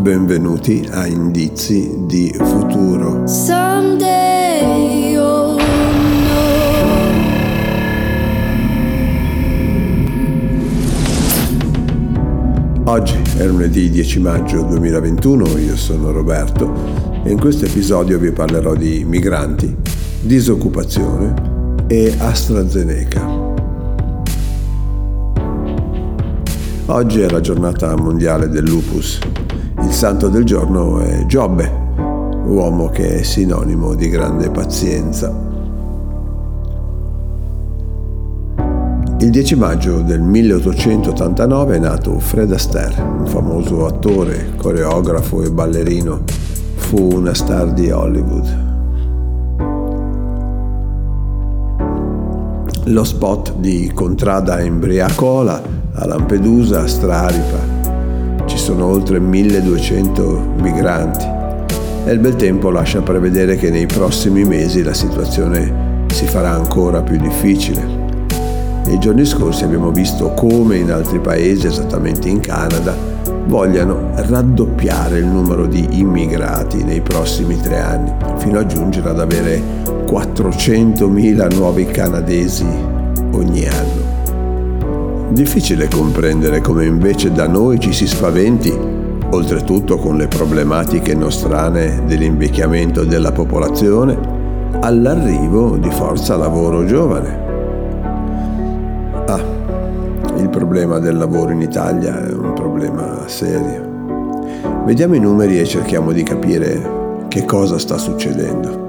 Benvenuti a Indizi di Futuro. Oggi è lunedì 10 maggio 2021, io sono Roberto e in questo episodio vi parlerò di migranti, disoccupazione e AstraZeneca. Oggi è la giornata mondiale del lupus. Il santo del giorno è Giobbe, uomo che è sinonimo di grande pazienza. Il 10 maggio del 1889 è nato Fred Astaire, un famoso attore, coreografo e ballerino. Fu una star di Hollywood. Lo spot di Contrada Embriacola a Lampedusa straripa. Ci sono oltre 1200 migranti e il bel tempo lascia prevedere che nei prossimi mesi la situazione si farà ancora più difficile. Nei giorni scorsi abbiamo visto come in altri paesi, esattamente in Canada, vogliano raddoppiare il numero di immigrati nei prossimi tre anni, fino a giungere ad avere 400.000 nuovi canadesi ogni anno. Difficile comprendere come invece da noi ci si spaventi, oltretutto con le problematiche nostrane dell'invecchiamento della popolazione, all'arrivo di forza lavoro giovane Ah, il problema del lavoro in Italia è un problema serio. Vediamo i numeri e cerchiamo di capire che cosa sta succedendo.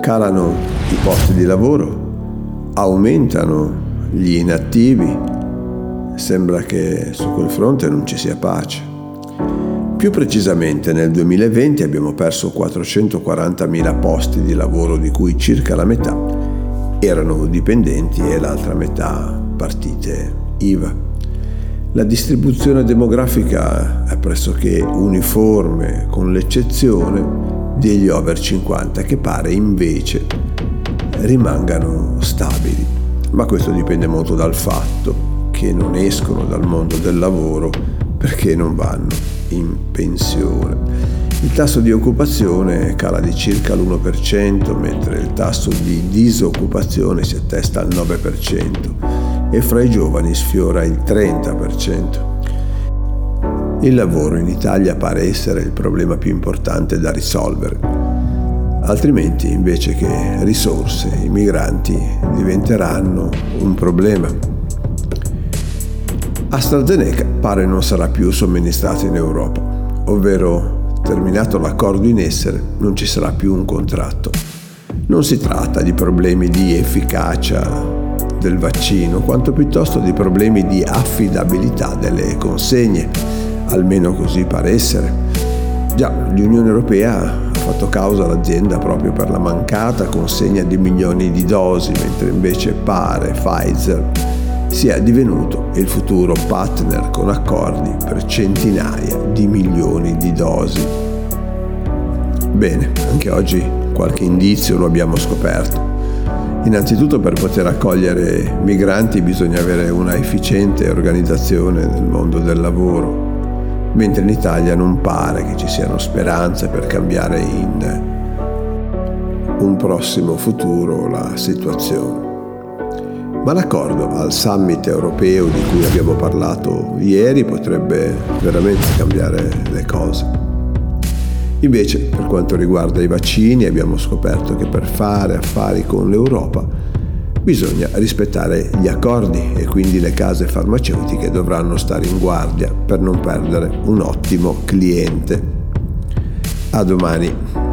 Calano i posti di lavoro, aumentano gli inattivi, sembra che su quel fronte non ci sia pace. Più precisamente nel 2020 abbiamo perso 440.000 posti di lavoro di cui circa la metà erano dipendenti e l'altra metà partite IVA. La distribuzione demografica è pressoché uniforme, con l'eccezione degli over 50 che pare invece rimangano stabili. Ma questo dipende molto dal fatto che non escono dal mondo del lavoro perché non vanno in pensione. Il tasso di occupazione cala di circa l'1%, mentre il tasso di disoccupazione si attesta al 9% e fra i giovani sfiora il 30%. Il lavoro in Italia pare essere il problema più importante da risolvere. Altrimenti, invece che risorse, i migranti diventeranno un problema. AstraZeneca pare non sarà più somministrato in Europa, ovvero terminato l'accordo in essere, non ci sarà più un contratto. Non si tratta di problemi di efficacia del vaccino, quanto piuttosto di problemi di affidabilità delle consegne, almeno così pare essere. Già, l'Unione Europea fatto causa all'azienda proprio per la mancata consegna di milioni di dosi, mentre invece pare Pfizer sia divenuto il futuro partner con accordi per centinaia di milioni di dosi. Bene, anche oggi qualche indizio lo abbiamo scoperto. Innanzitutto per poter accogliere migranti bisogna avere una efficiente organizzazione nel mondo del lavoro, mentre in Italia non pare che ci siano speranze per cambiare in un prossimo futuro la situazione. Ma l'accordo al summit europeo di cui abbiamo parlato ieri potrebbe veramente cambiare le cose. Invece, per quanto riguarda i vaccini, abbiamo scoperto che per fare affari con l'Europa bisogna rispettare gli accordi e quindi le case farmaceutiche dovranno stare in guardia per non perdere un ottimo cliente. A domani.